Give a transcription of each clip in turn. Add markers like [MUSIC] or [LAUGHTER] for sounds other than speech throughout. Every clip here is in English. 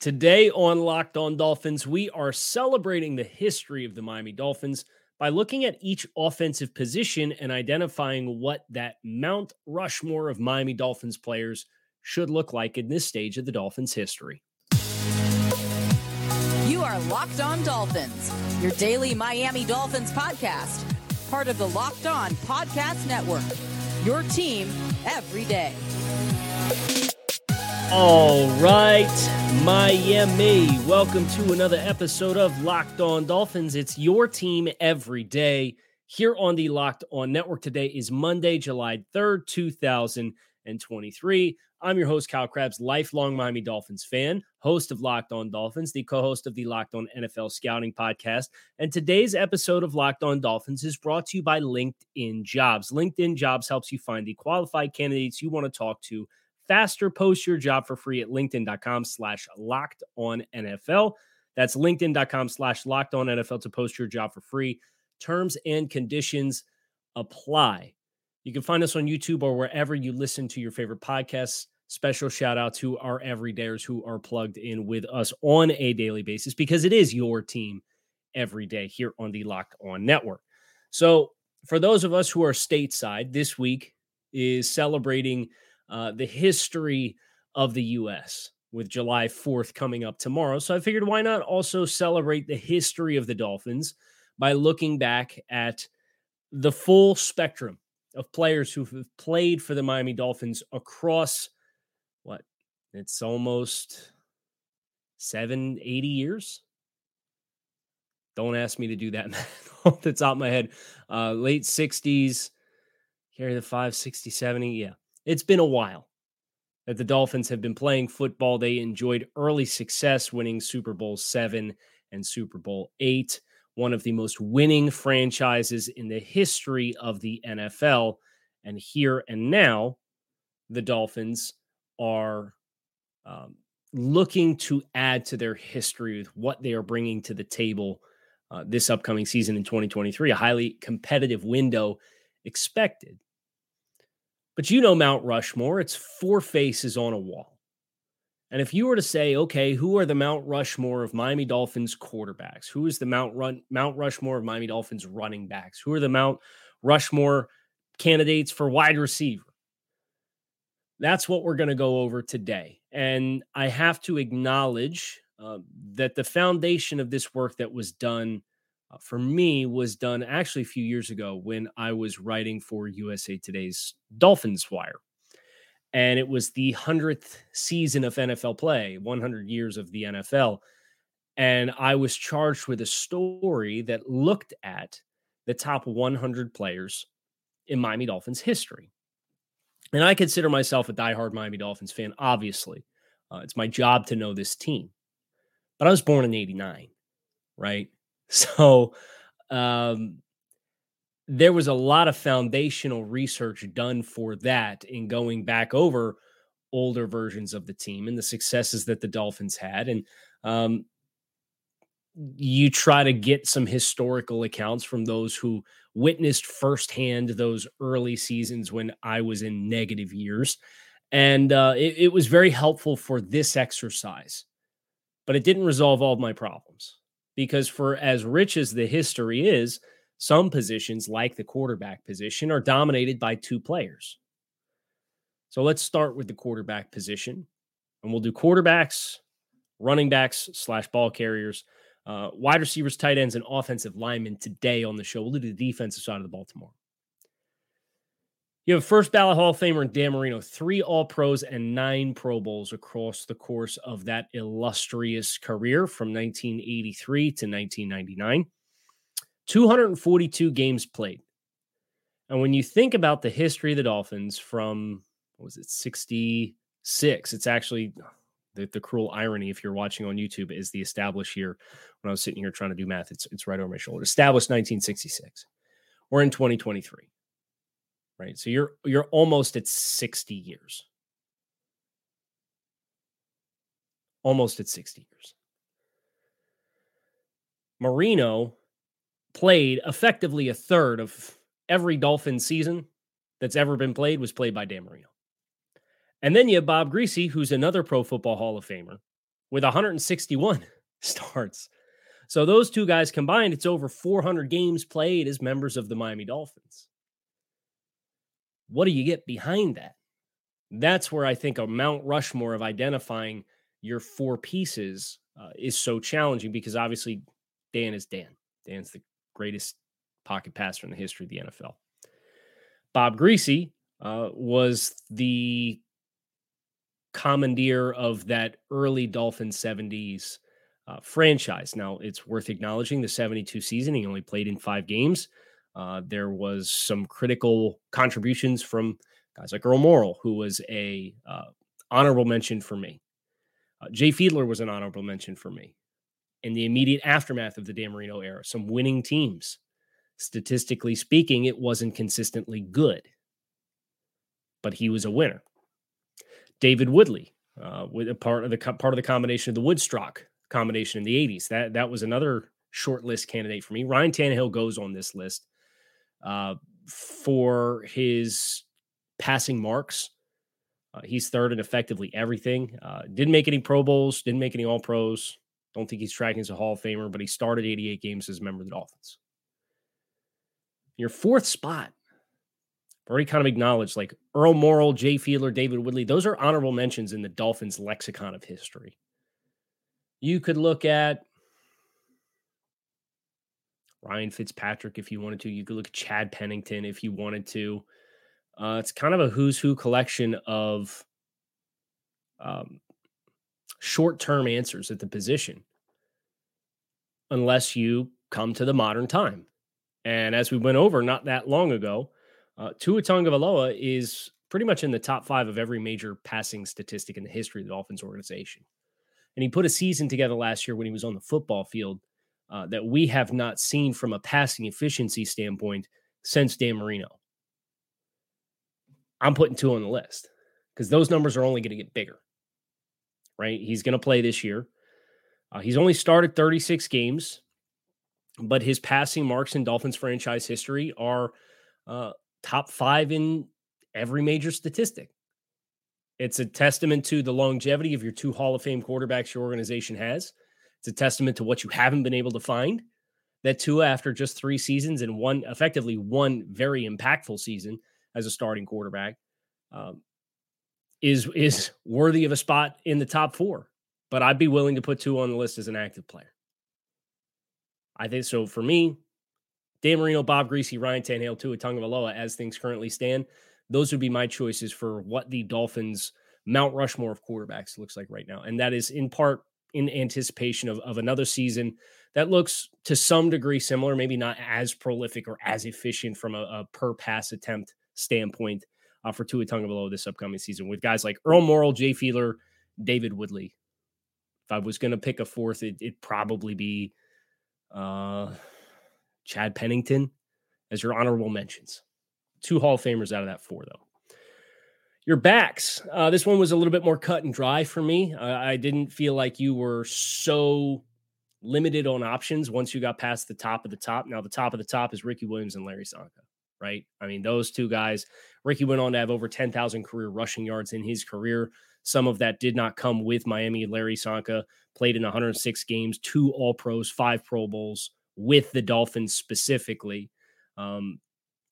Today on Locked On Dolphins, we are celebrating the history of the Miami Dolphins by looking at each offensive position and identifying what that Mount Rushmore of Miami Dolphins players should look like in this stage of the Dolphins' history. You are Locked On Dolphins, your daily Miami Dolphins podcast, part of the Locked On Podcast Network. Your team every day. All right, Miami. Welcome to another episode of Locked On Dolphins. It's your team every day here on the Locked On Network. Today is Monday, July 3rd, 2023. I'm your host, Kyle Crabbs, lifelong Miami Dolphins fan, host of Locked On Dolphins, the co host of the Locked On NFL Scouting podcast. And today's episode of Locked On Dolphins is brought to you by LinkedIn Jobs. LinkedIn Jobs helps you find the qualified candidates you want to talk to faster. Post your job for free at linkedin.com slash locked on NFL. That's linkedin.com slash locked on NFL to post your job for free. Terms and conditions apply. You can find us on YouTube or wherever you listen to your favorite podcasts. Special shout out to our everydayers who are plugged in with us on a daily basis because it is your team every day here on the Locked On Network. So, for those of us who are stateside, this week is celebrating uh, the history of the U.S. with July 4th coming up tomorrow. So I figured why not also celebrate the history of the Dolphins by looking back at the full spectrum of players who have played for the Miami Dolphins across what? It's almost seven, 80 years. Don't ask me to do that [LAUGHS] off the top of my head. Uh, late 60s, carry the 5, 60, 70. Yeah it's been a while that the Dolphins have been playing football. They enjoyed early success, winning Super Bowl seven and Super Bowl eight, one of the most winning franchises in the history of the NFL. And here and now, the Dolphins are um, looking to add to their history with what they are bringing to the table uh, this upcoming season in 2023, a highly competitive window expected. But you know Mount Rushmore, it's four faces on a wall. And if you were to say, okay, who are the Mount Rushmore of Miami Dolphins quarterbacks? Who is the Mount Run Mount Rushmore of Miami Dolphins running backs? Who are the Mount Rushmore candidates for wide receiver? That's what we're going to go over today. And I have to acknowledge uh, that the foundation of this work that was done for me was done actually a few years ago when I was writing for USA Today's Dolphins Wire. And it was the 100th season of NFL play, 100 years of the NFL. And I was charged with a story that looked at the top 100 players in Miami Dolphins history. And I consider myself a diehard Miami Dolphins fan, obviously. Uh, it's my job to know this team. But I was born in 89, right? So um, there was a lot of foundational research done for that in going back over older versions of the team and the successes that the Dolphins had. And um, you try to get some historical accounts from those who witnessed firsthand those early seasons when I was in negative years. And uh, it, it was very helpful for this exercise, but it didn't resolve all of my problems because for as rich as the history is, some positions like the quarterback position are dominated by two players. So let's start with the quarterback position, and we'll do quarterbacks, running backs slash ball carriers, uh, wide receivers, tight ends, and offensive linemen today on the show. We'll do the defensive side of the ball tomorrow. You have first ballot Hall of Famer Dan Marino, three All Pros and nine Pro Bowls across the course of that illustrious career from 1983 to 1999. 242 games played. And when you think about the history of the Dolphins from, what was it, 66, it's actually The, the cruel irony, if you're watching on YouTube, is the established year. When I was sitting here trying to do math, it's it's right over my shoulder. Established 1966. We're in 2023, right? So you're you're almost at 60 years. Almost at 60 years. Marino played effectively a third of every Dolphin season that's ever been played was played by Dan Marino. And then you have Bob Griese, who's another Pro Football Hall of Famer with 161 [LAUGHS] starts. So those two guys combined, it's over 400 games played as members of the Miami Dolphins. What do you get behind that? That's where I think a Mount Rushmore of identifying your four pieces uh, is so challenging because obviously Dan is Dan. Dan's the greatest pocket passer in the history of the NFL. Bob Griese uh, was the commandeer of that early Dolphin 70s uh, franchise. Now, it's worth acknowledging the 72 season, he only played in five games. Uh, there was some critical contributions from guys like Earl Morrall, who was a uh, honorable mention for me. Uh, Jay Fiedler was an honorable mention for me. In the immediate aftermath of the Dan Marino era, some winning teams. Statistically speaking, it wasn't consistently good, but he was a winner. David Woodley, uh, with a part of the part of the combination of the WoodStrock combination in the 80s. That that was another short list candidate for me. Ryan Tannehill goes on this list uh, for his passing marks. Uh, he's third in effectively everything. Uh, didn't make any Pro Bowls, didn't make any All Pros. Don't think he's tracking as a Hall of Famer, but he started 88 games as a member of the Dolphins. Your fourth spot already kind of acknowledged like Earl Morrall, Jay Fiedler, David Woodley. Those are honorable mentions in the Dolphins lexicon of history. You could look at Ryan Fitzpatrick if you wanted to. You could look at Chad Pennington if you wanted to. Uh, it's kind of a who's who collection of um, short term answers at the position, unless you come to the modern time. And as we went over not that long ago, uh, Tua Tagovailoa is pretty much in the top five of every major passing statistic in the history of the Dolphins organization. And he put a season together last year when he was on the football field uh, that we have not seen from a passing efficiency standpoint since Dan Marino. I'm putting Tua on the list because those numbers are only going to get bigger, right? He's going to play this year. Uh, he's only started 36 games, but his passing marks in Dolphins franchise history are uh, top five in every major statistic. It's a testament to the longevity of your two Hall of Fame quarterbacks your organization has. It's a testament to what you haven't been able to find. That Tua, after just three seasons and one, effectively one very impactful season as a starting quarterback, um, is is worthy of a spot in the top four. But I'd be willing to put Tua on the list as an active player. I think so. For me, Dan Marino, Bob Griese, Ryan Tannehill, Tua Tagovailoa, as things currently stand, those would be my choices for what the Dolphins Mount Rushmore of quarterbacks looks like right now. And that is in part in anticipation of, of another season that looks to some degree similar, maybe not as prolific or as efficient from a, a per pass attempt standpoint uh, for Tua Tagovailoa this upcoming season with guys like Earl Morrall, Jay Fiedler, David Woodley. If I was going to pick a fourth, it, would probably be uh, Chad Pennington as your honorable mentions. Two Hall of Famers out of that four, though. Your backs. Uh, this one was a little bit more cut and dry for me. I didn't feel like you were so limited on options once you got past the top of the top. Now, the top of the top is Ricky Williams and Larry Csonka, right? I mean, those two guys. Ricky went on to have over 10,000 career rushing yards in his career. Some of that did not come with Miami. Larry Csonka played in 106 games, two All Pros, five Pro Bowls with the Dolphins specifically. Um,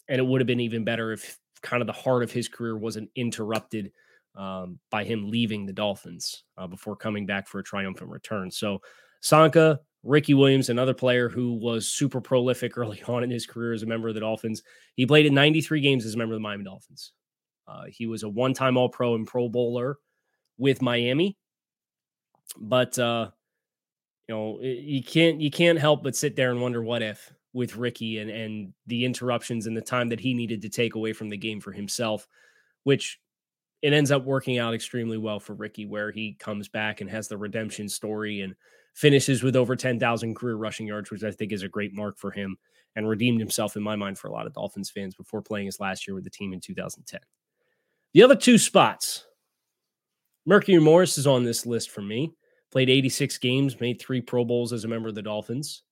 and it would have been even better if kind of the heart of his career wasn't interrupted um, by him leaving the Dolphins uh, before coming back for a triumphant return. So, Csonka, Ricky Williams, another player who was super prolific [LAUGHS] early on in his career as a member of the Dolphins. He played in 93 games as a member of the Miami Dolphins. Uh, he was a one time All Pro and Pro Bowler with Miami. But, uh, you know, you can't you can't help but sit there and wonder what if with Ricky and and the interruptions and the time that he needed to take away from the game for himself, which it ends up working out extremely well for Ricky, where he comes back and has the redemption story and finishes with over 10,000 career rushing yards, which I think is a great mark for him and redeemed himself in my mind for a lot of Dolphins fans before playing his last year with the team in 2010. The other two spots, Mercury Morris is on this list for me. Played 86 games, made three Pro Bowls as a member of the Dolphins.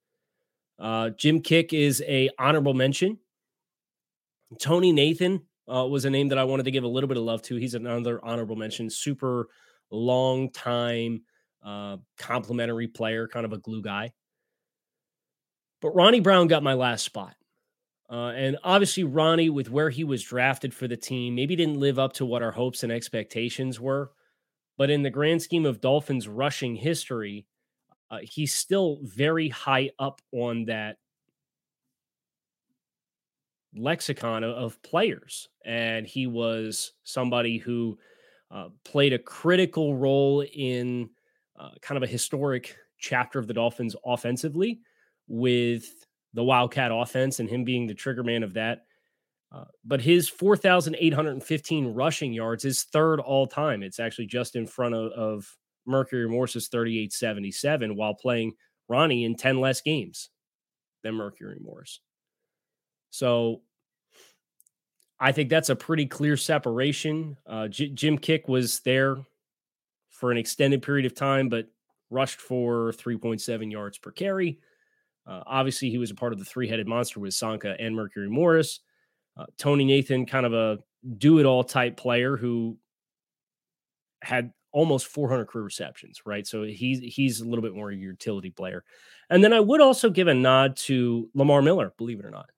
Uh, Jim Kiick is a honorable mention. Tony Nathan uh, was a name that I wanted to give a little bit of love to. He's another honorable mention. Super long time, uh, complimentary player, kind of a glue guy. But Ronnie Brown got my last spot. Uh, and obviously, Ronnie, with where he was drafted for the team, maybe didn't live up to what our hopes and expectations were. But in the grand scheme of Dolphins rushing history, uh, he's still very high up on that lexicon of, players. And he was somebody who uh, played a critical role in uh, kind of a historic chapter of the Dolphins offensively with the Wildcat offense and him being the trigger man of that. Uh, but his 4,815 rushing yards is third all time. It's actually just in front of, of Mercury Morris's 3877 while playing Ronnie in 10 less games than Mercury Morris. So I think that's a pretty clear separation. Uh, J- Jim Kiick was there for an extended period of time, but rushed for 3.7 yards per carry. Uh, obviously, he was a part of the three headed monster with Csonka and Mercury Morris. Uh, Tony Nathan, kind of a do it all type player who had almost 400 career receptions, right? So he's he's a little bit more a utility player. And then I would also give a nod to Lamar Miller, believe it or not.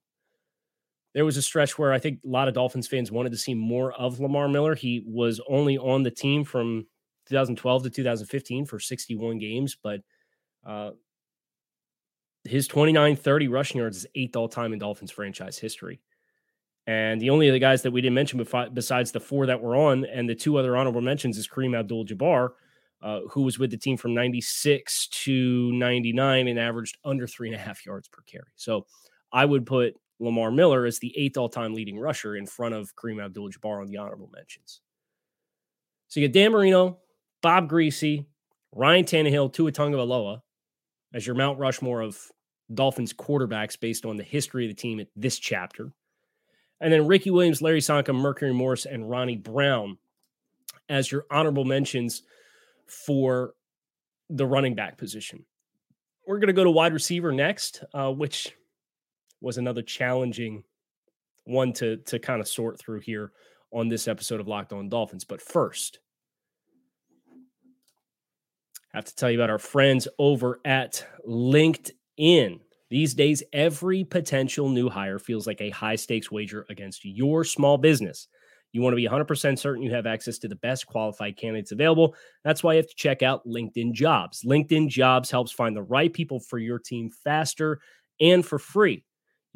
There was a stretch where I think a lot of Dolphins fans wanted to see more of Lamar Miller. He was only on the team from 2012 to 2015 for 61 games, but uh, his 29 30 rushing yards is eighth all time in Dolphins franchise history. And the only other guys that we didn't mention besides the four that were on and the two other honorable mentions is Karim Abdul Jabbar, uh, who was with the team from 96 to 99 and averaged under three and a half yards per carry. So I would put Lamar Miller as the eighth all time leading rusher in front of Karim Abdul Jabbar on the honorable mentions. So you get Dan Marino, Bob Griese, Ryan Tannehill, Tua Tagovailoa as your Mount Rushmore of Dolphins quarterbacks based on the history of the team at this chapter. And then Ricky Williams, Larry Csonka, Mercury Morris, and Ronnie Brown as your honorable mentions for the running back position. We're going to go to wide receiver next, uh, which was another challenging one to, to kind of sort through here on this episode of Locked On Dolphins. But first, I have to tell you about our friends over at LinkedIn. These days, every potential new hire feels like a high stakes wager against your small business. You want to be 100% certain you have access to the best qualified candidates available. That's why you have to check out LinkedIn Jobs. LinkedIn Jobs helps find the right people for your team faster and for free.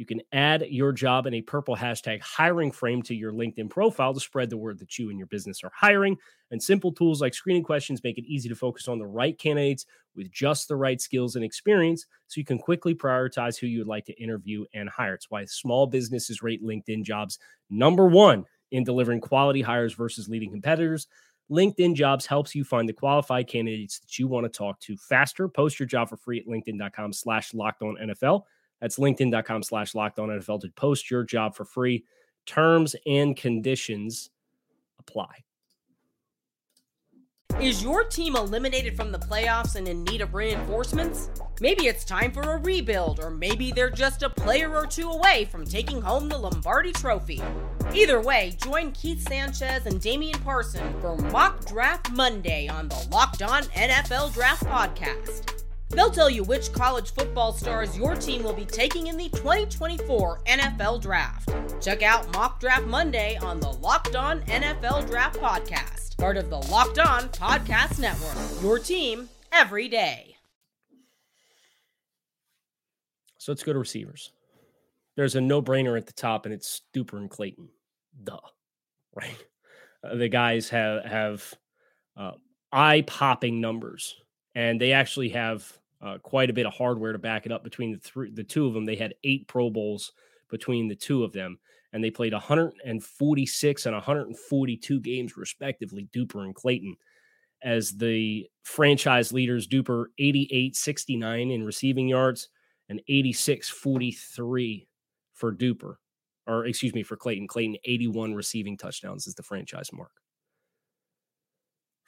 You can add your job in a purple hashtag hiring frame to your LinkedIn profile to spread the word that you and your business are hiring. And simple tools like screening questions make it easy to focus on the right candidates with just the right skills and experience so you can quickly prioritize who you would like to interview and hire. It's why small businesses rate LinkedIn jobs number one in delivering quality hires versus leading competitors. LinkedIn Jobs helps you find the qualified candidates that you want to talk to faster. Post your job for free at LinkedIn.com slash locked on NFL. That's linkedin.com slash locked on NFL to post your job for free. Terms and conditions apply. Is your team eliminated from the playoffs and in need of reinforcements? Maybe it's time for a rebuild, or maybe they're just a player or two away from taking home the Lombardi Trophy. Either way, join Keith Sanchez and Damian Parson for Mock Draft Monday on the Locked On NFL Draft Podcast. They'll tell you which college football stars your team will be taking in the 2024 NFL Draft. Check out Mock Draft Monday on the Locked On NFL Draft Podcast, part of the Locked On Podcast Network. Your team every day. So let's go to receivers. There's a no brainer at the top, and it's Duper and Clayton. Duh. [LAUGHS] Right? Uh, the guys have, have uh, eye popping numbers, and they actually have uh, quite a bit of hardware to back it up between the three, the two of them. They had eight Pro Bowls between the two of them, and they played 146 and 142 games, respectively, Duper and Clayton. As the franchise leaders, Duper 88 69 in receiving yards and 86 43 for Duper, or excuse me, for Clayton. Clayton 81 receiving touchdowns is the franchise mark.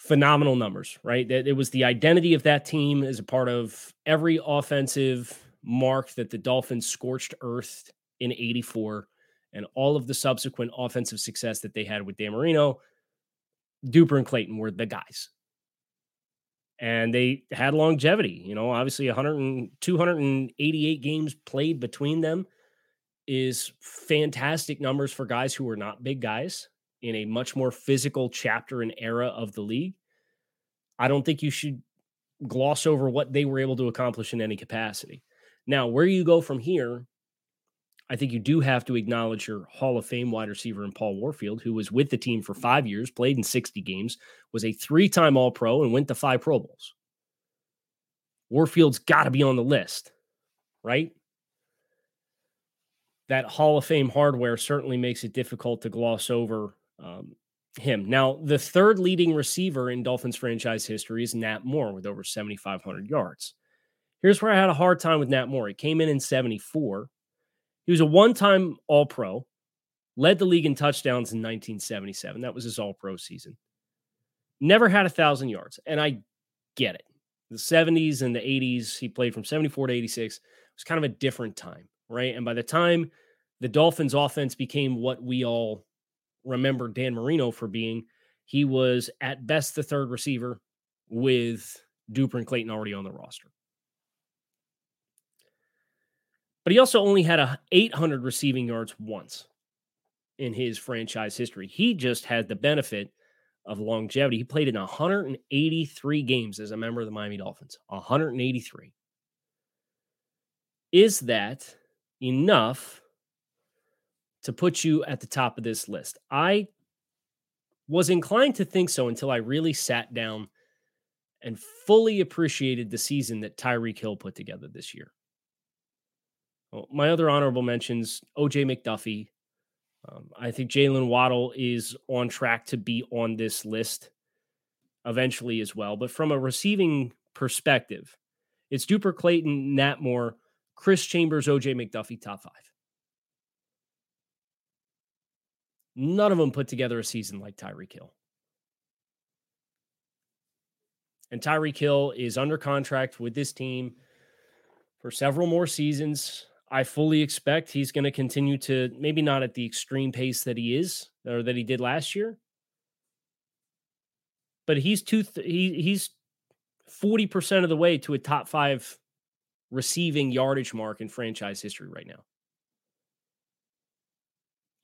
Phenomenal numbers, right? That it was the identity of that team as a part of every offensive mark that the Dolphins scorched earth in 84 and all of the subsequent offensive success that they had with Dan Marino, Duper and Clayton were the guys. And they had longevity, you know, obviously 100 and 288 games played between them is fantastic numbers for guys who are not big guys in a much more physical chapter and era of the league. I don't think you should gloss over what they were able to accomplish in any capacity. Now, where you go from here I think you do have to acknowledge your Hall of Fame wide receiver in Paul Warfield, who was with the team for five years, played in 60 games, was a three time All Pro, and went to five Pro Bowls. Warfield's got to be on the list, right? That Hall of Fame hardware certainly makes it difficult to gloss over um, him. Now, the third leading receiver in Dolphins franchise history is Nat Moore with over 7,500 yards. Here's where I had a hard time with Nat Moore. He came in in 74 he was a one time All Pro, led the league in touchdowns in 1977. That was his All Pro season. Never had a thousand yards. And I get it. The 70s and the 80s, he played from 74 to 86. It was kind of a different time, right? And by the time the Dolphins offense became what we all remember Dan Marino for being, he was at best the third receiver with Duper and Clayton already on the roster. But he also only had a 800 receiving yards once in his franchise history. He just had the benefit of longevity. He played in 183 games as a member of the Miami Dolphins. 183. Is that enough to put you at the top of this list? I was inclined to think so until I really sat down and fully appreciated the season that Tyreek Hill put together this year. Well, my other honorable mentions OJ McDuffie. Um, I think Jaylen Waddle is on track to be on this list eventually as well. But from a receiving perspective, it's Duper Clayton, Nat Moore, Chris Chambers, OJ McDuffie, top five. None of them put together a season like Tyreek Hill. And Tyreek Hill is under contract with this team for several more seasons. I fully expect he's going to continue to maybe not at the extreme pace that he is or that he did last year, but he's two th- he he's 40% of the way to a top 5 receiving yardage mark in franchise history right now.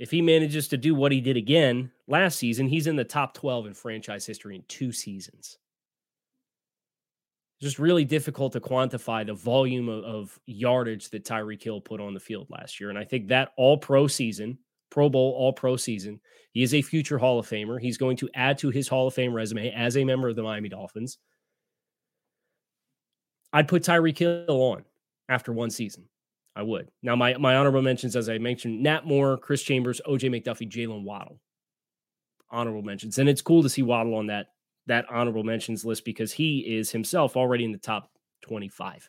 If he manages to do what he did again last season, he's in the top 12 in franchise history in two seasons just really difficult to quantify the volume of, of yardage that Tyreek Hill put on the field last year. And I think that all pro season, Pro Bowl, all pro season, he is a future Hall of Famer. He's going to add to his Hall of Fame resume as a member of the Miami Dolphins. I'd put Tyreek Hill on after one season. I would. Now, my, my honorable mentions, as I mentioned, Nat Moore, Chris Chambers, OJ McDuffie, Jaylen Waddle. Honorable mentions. And it's cool to see Waddle on that that honorable mentions list because he is himself already in the top 25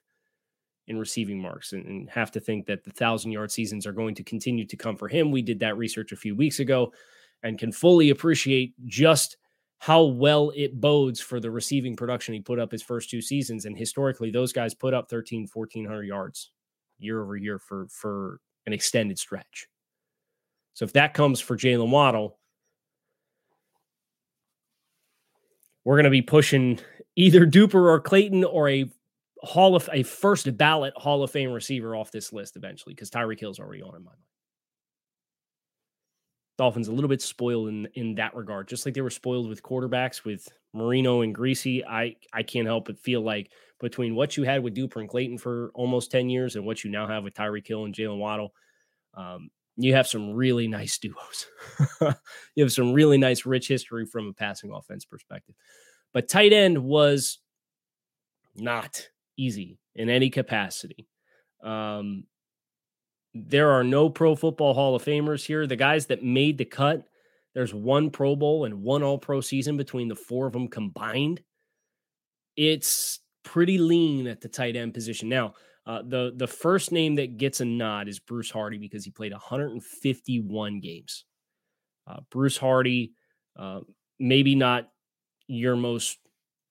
in receiving marks and, and, have to think that the thousand yard seasons are going to continue to come for him. We did that research a few weeks ago and can fully appreciate just how well it bodes for the receiving production he put up his first two seasons. And historically, those guys put up 13, 1400 yards year over year for, for an extended stretch. So if that comes for Jaylen Waddle, we're going to be pushing either Duper or Clayton or a Hall of a first ballot Hall of Fame receiver off this list eventually because Tyreek Hill's already on in my mind. Dolphins a little bit spoiled in in that regard, just like they were spoiled with quarterbacks with Marino and Griese, I I can't help but feel like between what you had with Duper and Clayton for almost ten years and what you now have with Tyreek Hill and Jaylen Waddle, um, you have some really nice duos. [LAUGHS] you have some really nice, rich history from a passing offense perspective. But tight end was not easy in any capacity. Um, There are no Pro Football Hall of Famers here. The guys that made the cut, there's one Pro Bowl and one All Pro season between the four of them combined. It's pretty lean at the tight end position. Now, uh, the the first name that gets a nod is Bruce Hardy because he played 151 games. Uh, Bruce Hardy, uh, maybe not your most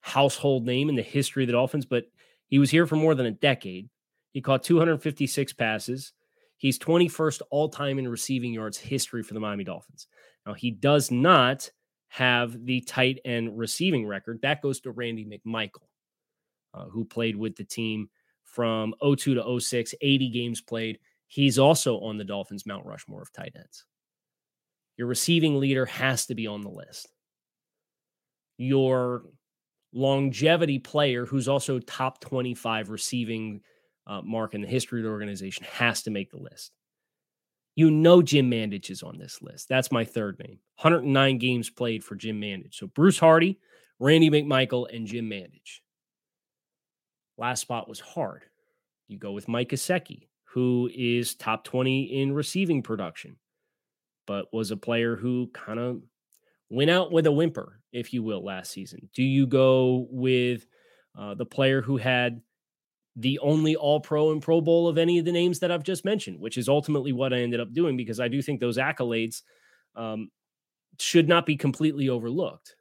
household name in the history of the Dolphins, but he was here for more than a decade. He caught 256 passes. He's 21st all time in receiving yards history for the Miami Dolphins. Now, he does not have the tight end receiving record. That goes to Randy McMichael, uh, who played with the team from 02 to 06, 80 games played. He's also on the Dolphins' Mount Rushmore of tight ends. Your receiving leader has to be on the list. Your longevity player, who's also top 25 receiving uh, mark in the history of the organization, has to make the list. You know Jim Mandich is on this list. That's my third name. 109 games played for Jim Mandich. So Bruce Hardy, Randy McMichael, and Jim Mandich. Last spot was hard. You go with Mike Gesicki, who is top 20 in receiving production, but was a player who kind of went out with a whimper, if you will, last season. Do you go with uh, the player who had the only all pro and pro bowl of any of the names that I've just mentioned, which is ultimately what I ended up doing because I do think those accolades um, should not be completely overlooked.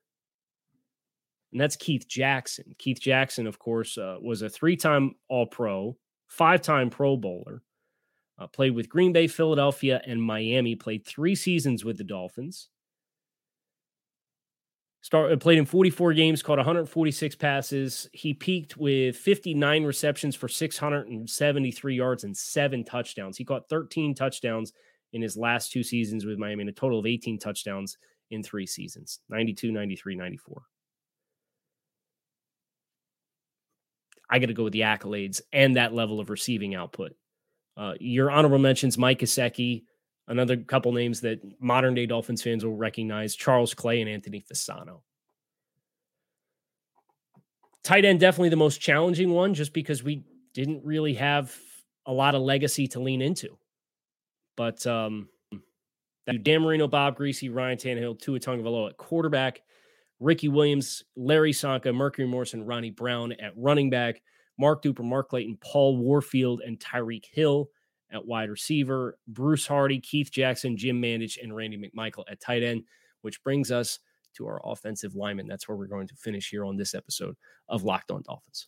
And that's Keith Jackson. Keith Jackson, of course, uh, was a three time all pro, five time pro bowler, uh, played with Green Bay, Philadelphia, and Miami, played three seasons with the Dolphins. Start, uh, played in 44 games, caught 146 passes. He peaked with 59 receptions for 673 yards and seven touchdowns. He caught 13 touchdowns in his last two seasons with Miami, and a total of 18 touchdowns in three seasons 92, 93, 94. I got to go with the accolades and that level of receiving output. Uh, your honorable mentions Mike Gesicki, Another couple names that modern day Dolphins fans will recognize Charles Clay and Anthony Fasano. Tight end, definitely the most challenging one, just because we didn't really have a lot of legacy to lean into. But um, Dan Marino, Bob Griese, Ryan Tannehill, Tua Tagovailoa at quarterback, Ricky Williams, Larry Csonka, Mercury Morrison, Ronnie Brown at running back, Mark Duper, Mark Clayton, Paul Warfield, and Tyreek Hill at wide receiver, Bruce Hardy, Keith Jackson, Jim Mandich, and Randy McMichael at tight end, which brings us to our offensive lineman. That's where we're going to finish here on this episode of Locked On Dolphins.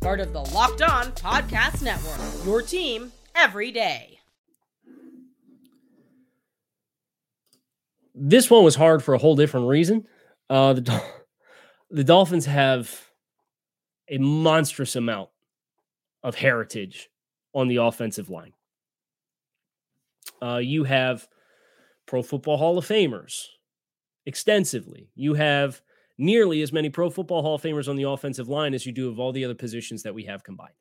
part of the Locked On Podcast Network. Your team every day. This one was hard for a whole different reason. Uh, the, [LAUGHS] the Dolphins have a monstrous amount of heritage on the offensive line. Uh, you have Pro Football Hall of Famers extensively. You have nearly as many Pro Football Hall of Famers on the offensive line as you do of all the other positions that we have combined.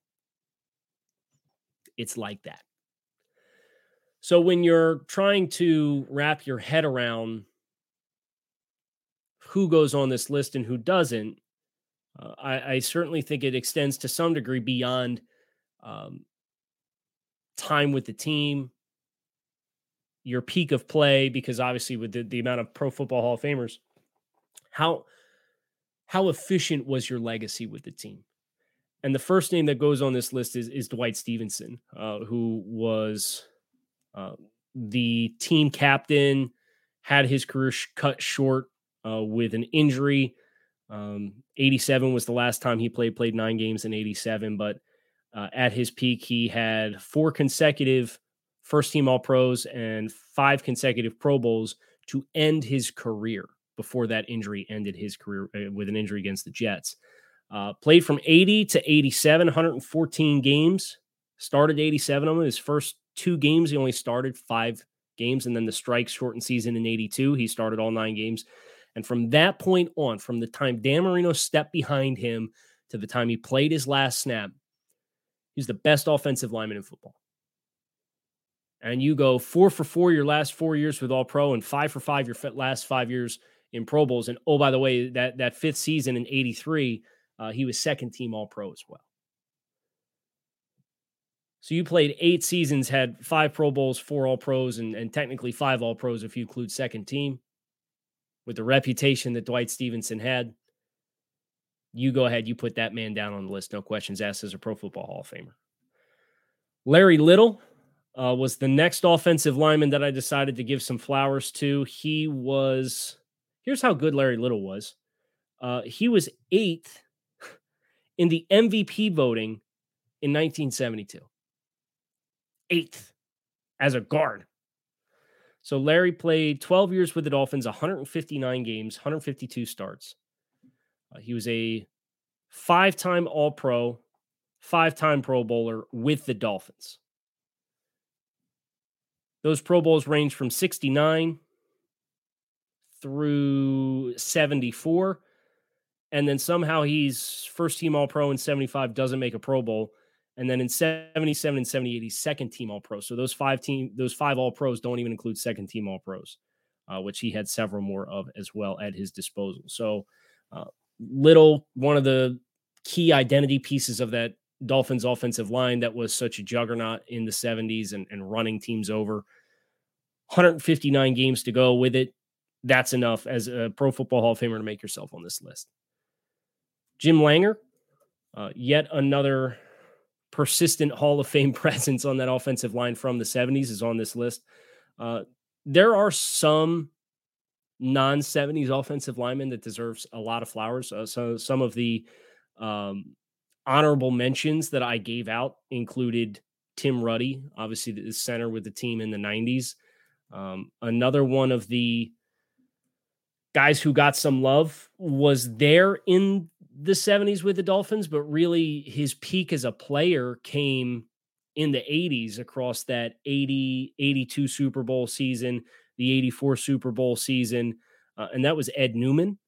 It's like that. So when you're trying to wrap your head around who goes on this list and who doesn't, uh, I, I, certainly think it extends to some degree beyond um, time with the team, your peak of play, because obviously with the, the amount of Pro Football Hall of Famers, how how efficient was your legacy with the team? And the first name that goes on this list is, is Dwight Stephenson, uh, who was uh, the team captain, had his career sh- cut short uh, with an injury. Um, 87 was the last time he played, played nine games in 87. But uh, at his peak, he had four consecutive first team All Pros and five consecutive Pro Bowls to end his career before that injury ended his career uh, with an injury against the Jets. Uh, played from 80 to 87, 114 games. Started 87 of them. His first two games. He only started five games, and then the strikes shortened season in 82. He started all nine games. And from that point on, from the time Dan Marino stepped behind him to the time he played his last snap, he's the best offensive lineman in football. And you go four for four your last four years with All Pro, and five for five your last five years in Pro Bowls. And oh, by the way, that that fifth season in '83, uh, he was second team All Pro as well. So you played eight seasons, had five Pro Bowls, four All Pros, and, and technically five All Pros if you include second team. With the reputation that Dwight Stephenson had, you go ahead, you put that man down on the list, no questions asked, as a Pro Football Hall of Famer. Larry Little uh, was the next offensive lineman that I decided to give some flowers to. He was, here's how good Larry Little was. Uh, he was eighth in the MVP voting in 1972 eighth as a guard. So Larry played 12 years with the Dolphins, 159 games, 152 starts. Uh, he was a five time All Pro, five time Pro Bowler with the Dolphins. Those Pro Bowls range from 69 through 74. And then somehow he's first team All Pro in 75, doesn't make a Pro Bowl. And then in 77 and 78, he's second team all pro. So those five team, those five all pros don't even include second team all pros, uh, which he had several more of as well at his disposal. So uh, little one of the key identity pieces of that Dolphins offensive line that was such a juggernaut in the 70s and, and running teams over. 159 games to go with it. That's enough as a Pro Football Hall of Famer to make yourself on this list. Jim Langer, uh, yet another persistent Hall of Fame [LAUGHS] presence on that offensive line from the 70s is on this list. Uh, there are some non 70s offensive linemen that deserves a lot of flowers. Uh, so some of the um, honorable mentions that I gave out included Tim Ruddy, obviously the center with the team in the 90s. Um, another one of the guys who got some love was there in the 70s with the Dolphins, but really his peak as a player came in the 80s across that 80, 82 Super Bowl season, the 84 Super Bowl season. Uh, and that was Ed Newman,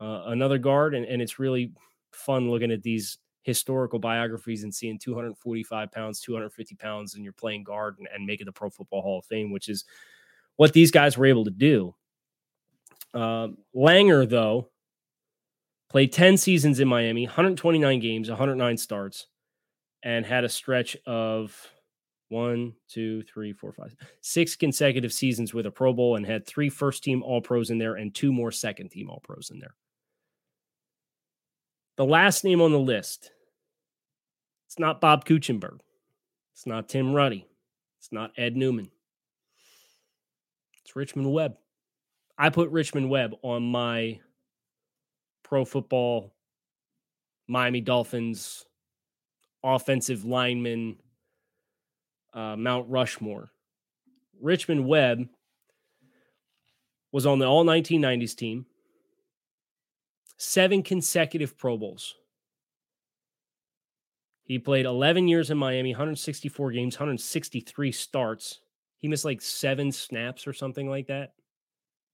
uh, another guard. And, and it's really fun looking at these historical biographies and seeing 245 pounds, 250 pounds, and you're playing guard and, and making the Pro Football Hall of Fame, which is what these guys were able to do. Uh, Langer, though, Played 10 seasons in Miami, 129 games, 109 starts, and had a stretch of one, two, three, four, five, six consecutive seasons with a Pro Bowl and had three first team All Pros in there and two more second team All Pros in there. The last name on the list, it's not Bob Kuechenberg. It's not Tim Ruddy. It's not Ed Newman. It's Richmond Webb. I put Richmond Webb on my pro football, Miami Dolphins, offensive lineman, uh, Mount Rushmore. Richmond Webb was on the all 1990s team, seven consecutive Pro Bowls. He played 11 years in Miami, 164 games, 163 starts. He missed like seven snaps or something like that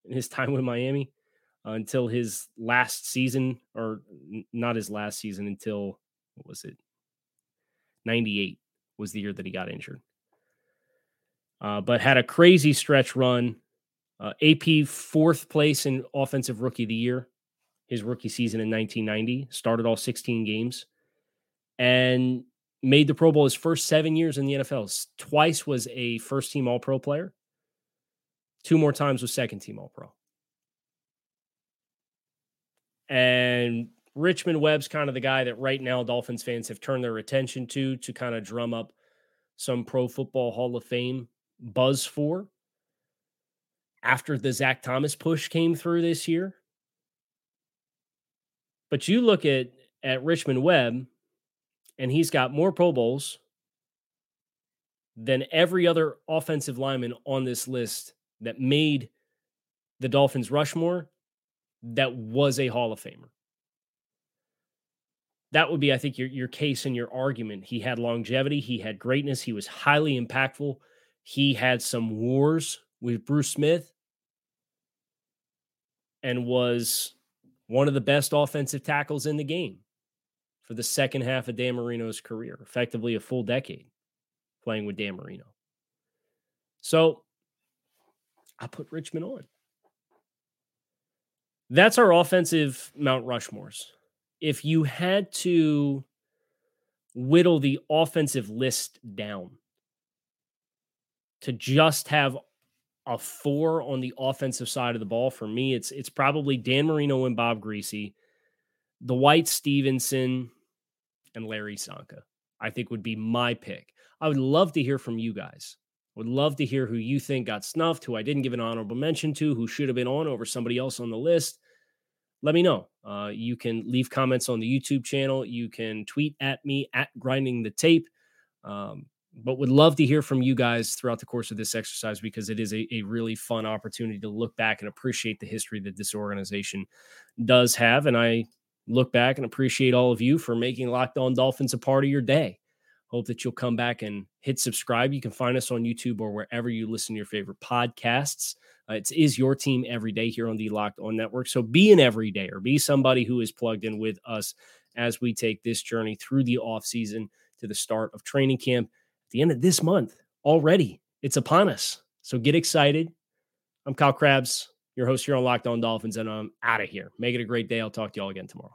in his time with Miami uh, until his last season, or n- not his last season until what was it? 98 was the year that he got injured. Uh, but had a crazy stretch run. Uh, AP fourth place in offensive rookie of the year, his rookie season in 1990. Started all 16 games and made the Pro Bowl his first seven years in the NFL. Twice was a first team All Pro player, two more times was second team All Pro. And Richmond Webb's kind of the guy that right now Dolphins fans have turned their attention to to kind of drum up some Pro Football Hall of Fame buzz for after the Zach Thomas push came through this year. But you look at at Richmond Webb, and he's got more Pro Bowls than every other offensive lineman on this list that made the Dolphins Rushmore that was a Hall of Famer. That would be, I think, your, your case and your argument. He had longevity, he had greatness, he was highly impactful he had some wars with Bruce Smith and was one of the best offensive tackles in the game for the second half of Dan Marino's career, effectively a full decade playing with Dan Marino. So I put Richmond on. That's our offensive Mount Rushmores. If you had to whittle the offensive list down to just have a four on the offensive side of the ball for me, it's it's probably Dan Marino and Bob Griese, Dwight Stephenson, and Larry Csonka. I think would be my pick. I would love to hear from you guys. Would love to hear who you think got snuffed, who I didn't give an honorable mention to, who should have been on over somebody else on the list. Let me know. Uh, you can leave comments on the YouTube channel. You can tweet at me at grinding the tape. Um, but would love to hear from you guys throughout the course of this exercise because it is a, a really fun opportunity to look back and appreciate the history that this organization does have. And I look back and appreciate all of you for making Locked On Dolphins a part of your day. Hope that you'll come back and hit subscribe. You can find us on YouTube or wherever you listen to your favorite podcasts. Uh, it is your team every day here on the Locked On Network. So be an everyday or be somebody who is plugged in with us as we take this journey through the offseason to the start of training camp at the end of this month already. It's upon us. So get excited. I'm Kyle Crabbs, your host here on Locked On Dolphins, and I'm out of here. Make it a great day. I'll talk to you all again tomorrow.